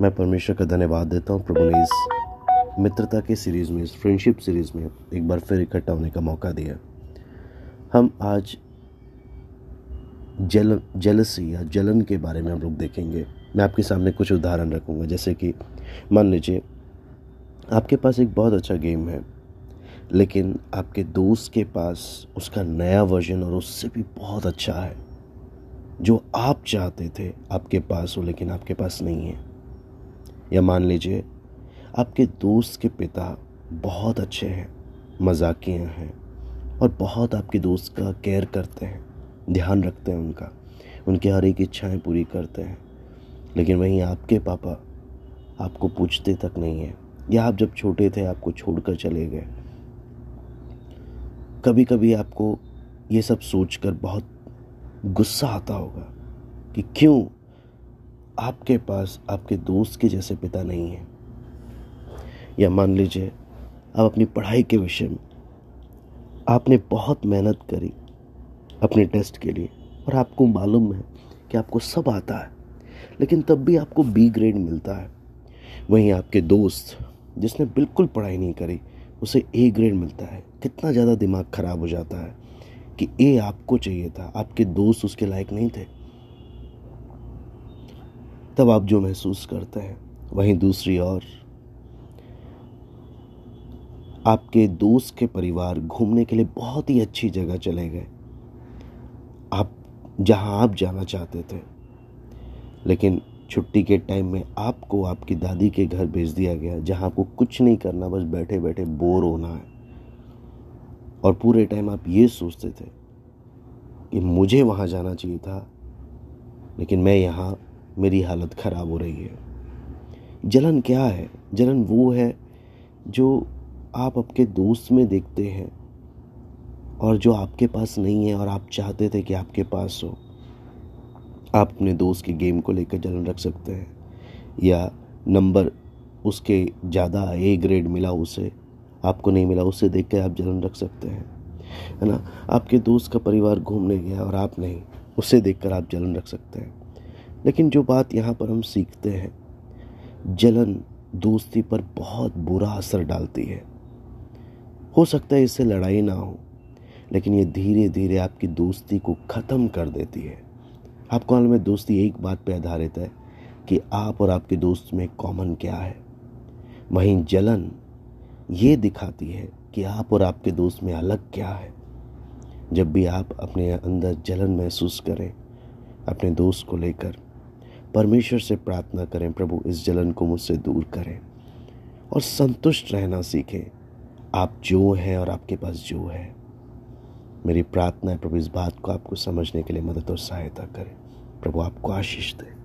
मैं परमेश्वर का धन्यवाद देता हूँ। प्रभु ने इस मित्रता के सीरीज़ में, इस फ्रेंडशिप सीरीज़ में एक बार फिर इकट्ठा होने का मौका दिया। हम आज जल जलसी या जलन के बारे में हम लोग देखेंगे। मैं आपके सामने कुछ उदाहरण रखूँगा। जैसे कि, मान लीजिए, आपके पास एक बहुत अच्छा गेम है, लेकिन आपके दोस्त के पास उसका नया वर्जन और उससे भी बहुत अच्छा है, जो आप चाहते थे आपके पास हो, लेकिन आपके पास नहीं है। या मान लीजिए, आपके दोस्त के पिता बहुत अच्छे हैं, मजाकिया हैं और बहुत आपके दोस्त का केयर करते हैं, ध्यान रखते हैं उनका। उनकी हर एक इच्छाएँ पूरी करते हैं। लेकिन वहीं आपके पापा आपको पूछते तक नहीं है। या आप जब छोटे थे, आपको छोड़कर चले गए। कभी कभी आपको ये सब सोचकर बहुत गुस्सा आता होगा कि क्यों आपके पास आपके दोस्त के जैसे पिता नहीं है। या मान लीजिए, आप अपनी पढ़ाई के विषय में, आपने बहुत मेहनत करी अपने टेस्ट के लिए, और आपको मालूम है कि आपको सब आता है, लेकिन तब भी आपको बी ग्रेड मिलता है। वहीं आपके दोस्त, जिसने बिल्कुल पढ़ाई नहीं करी, उसे ए ग्रेड मिलता है। कितना ज़्यादा दिमाग ख़राब हो जाता है कि ए आपको चाहिए था, आपके दोस्त उसके लायक नहीं थे। तब आप जो महसूस करते हैं, वहीं दूसरी ओर। आपके दोस्त के परिवार घूमने के लिए बहुत ही अच्छी जगह चले गए। आप, जहाँ आप जाना चाहते थे। लेकिन छुट्टी के टाइम में आपको आपकी दादी के घर भेज दिया गया, जहाँ आपको कुछ नहीं करना, बस बैठे बैठे बोर होना है। और पूरे टाइम आप ये सोचते थे कि मुझे वहाँ जाना चाहिए था, लेकिन मैं यहाँ मेरी हालत ख़राब हो रही है। जलन क्या है? जलन वो है जो आप आपके दोस्त में देखते हैं और जो आपके पास नहीं है और आप चाहते थे कि आपके पास हो। आप अपने दोस्त के गेम को लेकर जलन रख सकते हैं या नंबर उसके ज़्यादा ए ग्रेड मिला उसे, आपको नहीं मिला, उसे देख कर आप जलन रख सकते हैं, है ना? आपके दोस्त का परिवार घूमने गया और आप नहीं, उसे देखकर आप जलन रख सकते हैं। लेकिन जो बात यहाँ पर हम सीखते हैं, जलन दोस्ती पर बहुत बुरा असर डालती है। हो सकता है इससे लड़ाई ना हो, लेकिन ये धीरे धीरे आपकी दोस्ती को ख़त्म कर देती है। आपको में दोस्ती एक बात पे आधारित है कि आप और आपके दोस्त में कॉमन क्या है। वहीं जलन ये दिखाती है कि आप और आपके दोस्त में अलग क्या है। जब भी आप अपने अंदर जलन महसूस करें, अपने दोस्त को लेकर परमेश्वर से प्रार्थना करें, प्रभु, इस जलन को मुझसे दूर करें और संतुष्ट रहना सीखें। आप जो हैं और आपके पास जो है। मेरी प्रार्थना है, प्रभु, इस बात को आपको समझने के लिए मदद और सहायता करें। प्रभु, आपको आशीष दें।